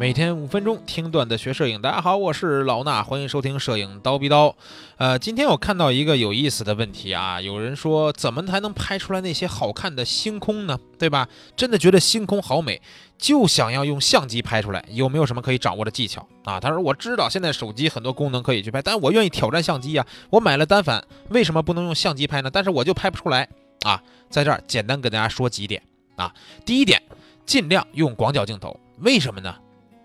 每天五分钟听段子学摄影，大家好，我是老衲，欢迎收听摄影刀逼刀。呃，今天我看到一个有意思的问题啊，有人说怎么才能拍出来那些好看的星空呢？对吧？真的觉得星空好美，就想要用相机拍出来，有没有什么可以掌握的技巧啊？他说我知道现在手机很多功能可以去拍，但我愿意挑战相机呀。我买了单反，为什么不能用相机拍呢？但是我就拍不出来啊。在这儿简单跟大家说几点啊。第一点，尽量用广角镜头，为什么呢？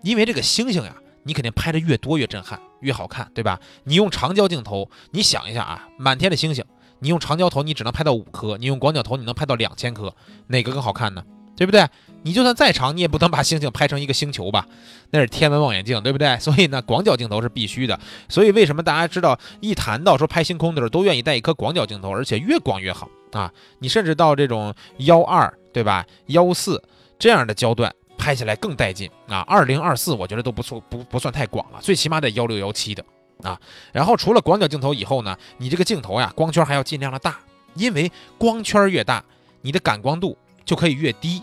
因为这个星星呀，你肯定拍的越多越震撼，越好看，对吧？你用长焦镜头，你想一下啊，满天的星星，你用长焦头你只能拍到五颗，你用广角头你能拍到两千颗，哪个更好看呢？对不对？你就算再长，你也不能把星星拍成一个星球吧？那是天文望远镜，对不对？所以呢，广角镜头是必须的。所以为什么大家知道一谈到说拍星空的时候，都愿意带一颗广角镜头，而且越广越好啊？你甚至到这种幺二，对吧？幺四这样的焦段。拍起来更带劲啊！二零二四我觉得都不错，不不算太广了，最起码得幺六幺七的啊。然后除了广角镜头以后呢，你这个镜头呀，光圈还要尽量的大，因为光圈越大，你的感光度就可以越低，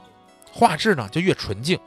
画质呢就越纯净。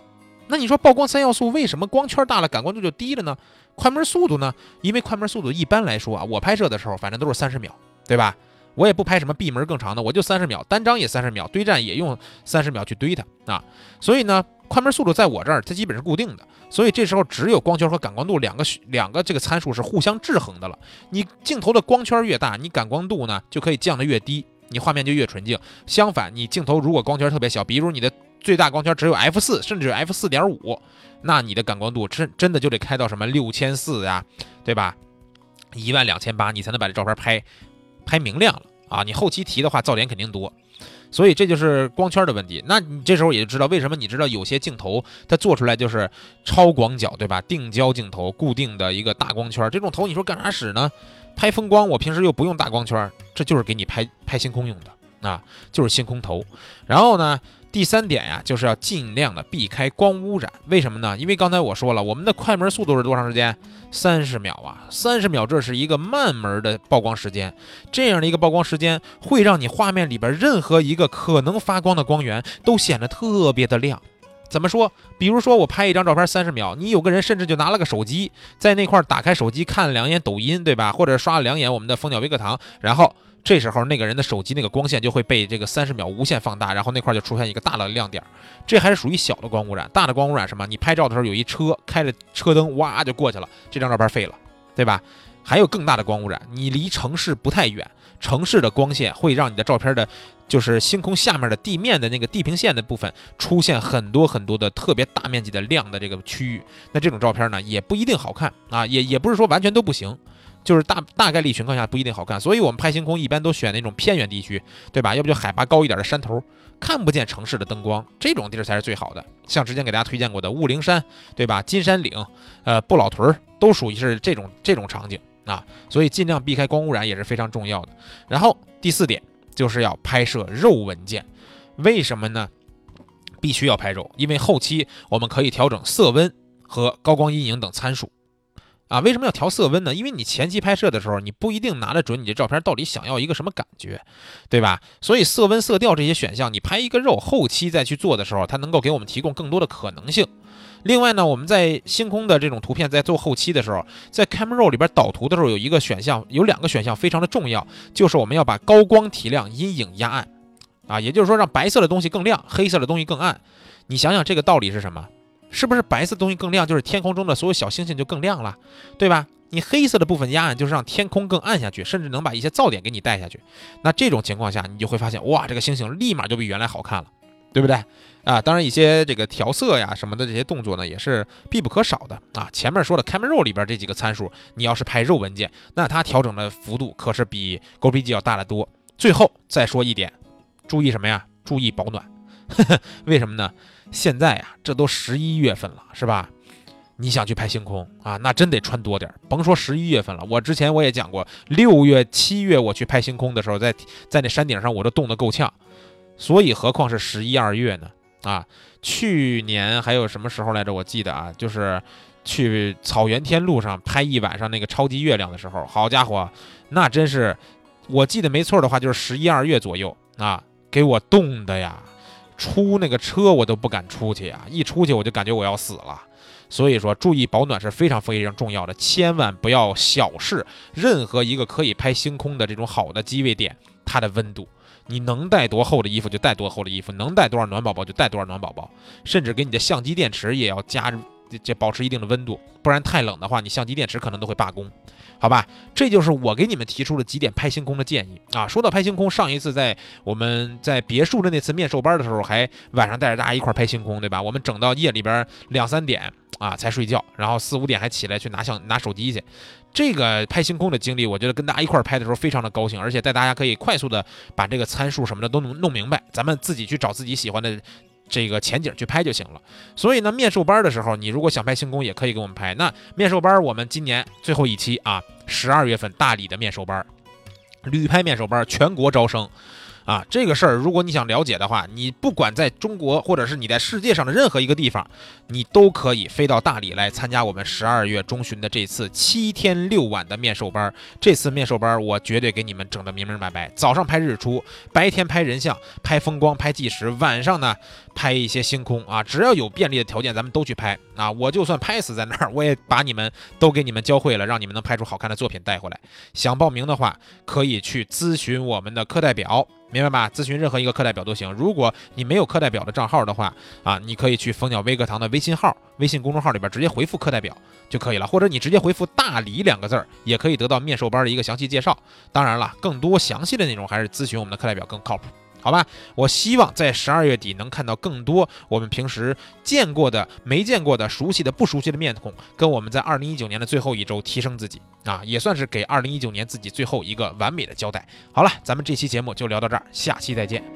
那你说曝光三要素为什么光圈大了感光度就低了呢？快门速度呢？因为快门速度一般来说啊，我拍摄的时候反正都是三十秒，对吧？我也不拍什么闭门更长的，我就三十秒，单张也三十秒，堆栈也用三十秒去堆它啊。所以呢。快门速度在我这儿，它基本是固定的，所以这时候只有光圈和感光度两个两个这个参数是互相制衡的了。你镜头的光圈越大，你感光度呢就可以降得越低，你画面就越纯净。相反，你镜头如果光圈特别小，比如你的最大光圈只有 f 四，甚至 f 四点五，那你的感光度真真的就得开到什么六千四呀，对吧？一万两千八，你才能把这照片拍拍明亮了啊！你后期提的话，噪点肯定多。所以这就是光圈的问题，那你这时候也就知道为什么你知道有些镜头它做出来就是超广角，对吧？定焦镜头固定的一个大光圈，这种头你说干啥使呢？拍风光，我平时又不用大光圈，这就是给你拍拍星空用的啊，就是星空头。然后呢？第三点呀，就是要尽量的避开光污染。为什么呢？因为刚才我说了，我们的快门速度是多长时间？三十秒啊，三十秒，这是一个慢门的曝光时间。这样的一个曝光时间，会让你画面里边任何一个可能发光的光源都显得特别的亮。怎么说？比如说我拍一张照片三十秒，你有个人甚至就拿了个手机在那块打开手机看了两眼抖音，对吧？或者刷了两眼我们的蜂鸟微课堂，然后。这时候那个人的手机那个光线就会被这个三十秒无限放大，然后那块就出现一个大的亮点。这还是属于小的光污染，大的光污染什么？你拍照的时候有一车开着车灯，哇就过去了，这张照片废了，对吧？还有更大的光污染，你离城市不太远，城市的光线会让你的照片的，就是星空下面的地面的那个地平线的部分出现很多很多的特别大面积的亮的这个区域。那这种照片呢，也不一定好看啊，也也不是说完全都不行。就是大大概率情况下不一定好看，所以我们拍星空一般都选那种偏远地区，对吧？要不就海拔高一点的山头，看不见城市的灯光，这种地儿才是最好的。像之前给大家推荐过的雾灵山，对吧？金山岭，呃，不老屯都属于是这种这种场景啊。所以尽量避开光污染也是非常重要的。然后第四点就是要拍摄肉文件，为什么呢？必须要拍肉，因为后期我们可以调整色温和高光阴影等参数。啊，为什么要调色温呢？因为你前期拍摄的时候，你不一定拿得准你这照片到底想要一个什么感觉，对吧？所以色温、色调这些选项，你拍一个肉，后期再去做的时候，它能够给我们提供更多的可能性。另外呢，我们在星空的这种图片在做后期的时候，在 Camera Raw 里边导图的时候，有一个选项，有两个选项非常的重要，就是我们要把高光提亮，阴影压暗，啊，也就是说让白色的东西更亮，黑色的东西更暗。你想想这个道理是什么？是不是白色东西更亮，就是天空中的所有小星星就更亮了，对吧？你黑色的部分压暗，就是让天空更暗下去，甚至能把一些噪点给你带下去。那这种情况下，你就会发现，哇，这个星星立马就比原来好看了，对不对？啊，当然一些这个调色呀什么的这些动作呢，也是必不可少的啊。前面说的 Camera Raw 里边这几个参数，你要是拍肉文件，那它调整的幅度可是比 GoPG 要大得多。最后再说一点，注意什么呀？注意保暖。为什么呢？现在呀，这都十一月份了，是吧？你想去拍星空啊，那真得穿多点。甭说十一月份了，我之前我也讲过，六月、七月我去拍星空的时候，在在那山顶上我都冻得够呛，所以何况是十一二月呢？啊，去年还有什么时候来着？我记得啊，就是去草原天路上拍一晚上那个超级月亮的时候，好家伙，那真是，我记得没错的话，就是十一二月左右啊，给我冻的呀。出那个车我都不敢出去啊，一出去我就感觉我要死了，所以说注意保暖是非常非常重要的，千万不要小视任何一个可以拍星空的这种好的机位点，它的温度。你能带多厚的衣服就带多厚的衣服，能带多少暖宝宝就带多少暖宝宝，甚至给你的相机电池也要加这保持一定的温度，不然太冷的话，你相机电池可能都会罢工，好吧？这就是我给你们提出的几点拍星空的建议啊。说到拍星空，上一次在我们在别墅的那次面授班的时候，还晚上带着大家一块拍星空，对吧？我们整到夜里边两三点啊才睡觉，然后四五点还起来去拿相拿手机去。这个拍星空的经历，我觉得跟大家一块拍的时候非常的高兴，而且带大家可以快速的把这个参数什么的都能弄明白，咱们自己去找自己喜欢的这个前景去拍就行了。所以呢，面授班的时候，你如果想拍星空，也可以给我们拍。那面授班，我们今年最后一期啊，十二月份大理的面授班，旅拍面授班，全国招生。啊，这个事儿，如果你想了解的话，你不管在中国，或者是你在世界上的任何一个地方，你都可以飞到大理来参加我们十二月中旬的这次七天六晚的面授班。这次面授班，我绝对给你们整得明明白白。早上拍日出，白天拍人像、拍风光、拍纪实，晚上呢拍一些星空啊，只要有便利的条件，咱们都去拍啊。我就算拍死在那儿，我也把你们都给你们教会了，让你们能拍出好看的作品带回来。想报名的话，可以去咨询我们的课代表。明白吧？咨询任何一个课代表都行。如果你没有课代表的账号的话，啊，你可以去蜂鸟微课堂的微信号、微信公众号里边直接回复课代表就可以了，或者你直接回复“大理”两个字儿，也可以得到面授班的一个详细介绍。当然了，更多详细的内容还是咨询我们的课代表更靠谱。好吧，我希望在十二月底能看到更多我们平时见过的、没见过的、熟悉的、不熟悉的面孔，跟我们在二零一九年的最后一周提升自己啊，也算是给二零一九年自己最后一个完美的交代。好了，咱们这期节目就聊到这儿，下期再见。